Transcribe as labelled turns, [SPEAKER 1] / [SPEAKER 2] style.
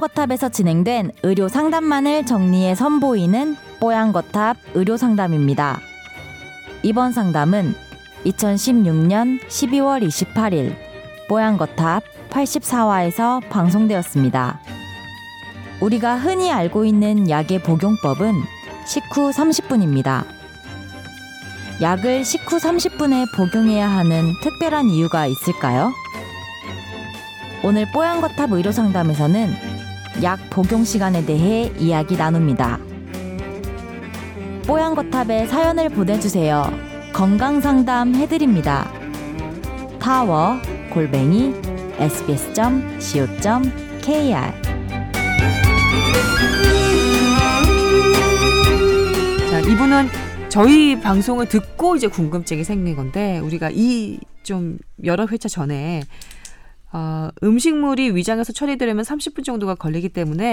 [SPEAKER 1] 뽀양거탑에서 진행된 의료 상담만을 정리해 선보이는 뽀양거탑 의료 상담입니다. 이번 상담은 2016년 12월 28일 뽀양거탑 84화에서 방송되었습니다. 우리가 흔히 알고 있는 약의 복용법은 식후 30분입니다. 약을 식후 30분에 복용해야 하는 특별한 이유가 있을까요? 오늘 뽀얀거탑 의료상담에서는 약 복용 시간에 대해 이야기 나눕니다. 뽀얀거탑에 사연을 보내주세요. 건강상담 해드립니다. 타워 골뱅이 sbs.co.kr
[SPEAKER 2] 자, 이분은 저희 방송을 듣고 이제 궁금증이 생긴 건데 우리가 이 좀 여러 회차 전에 어, 음식물이 위장에서 처리되려면 30분 정도가 걸리기 때문에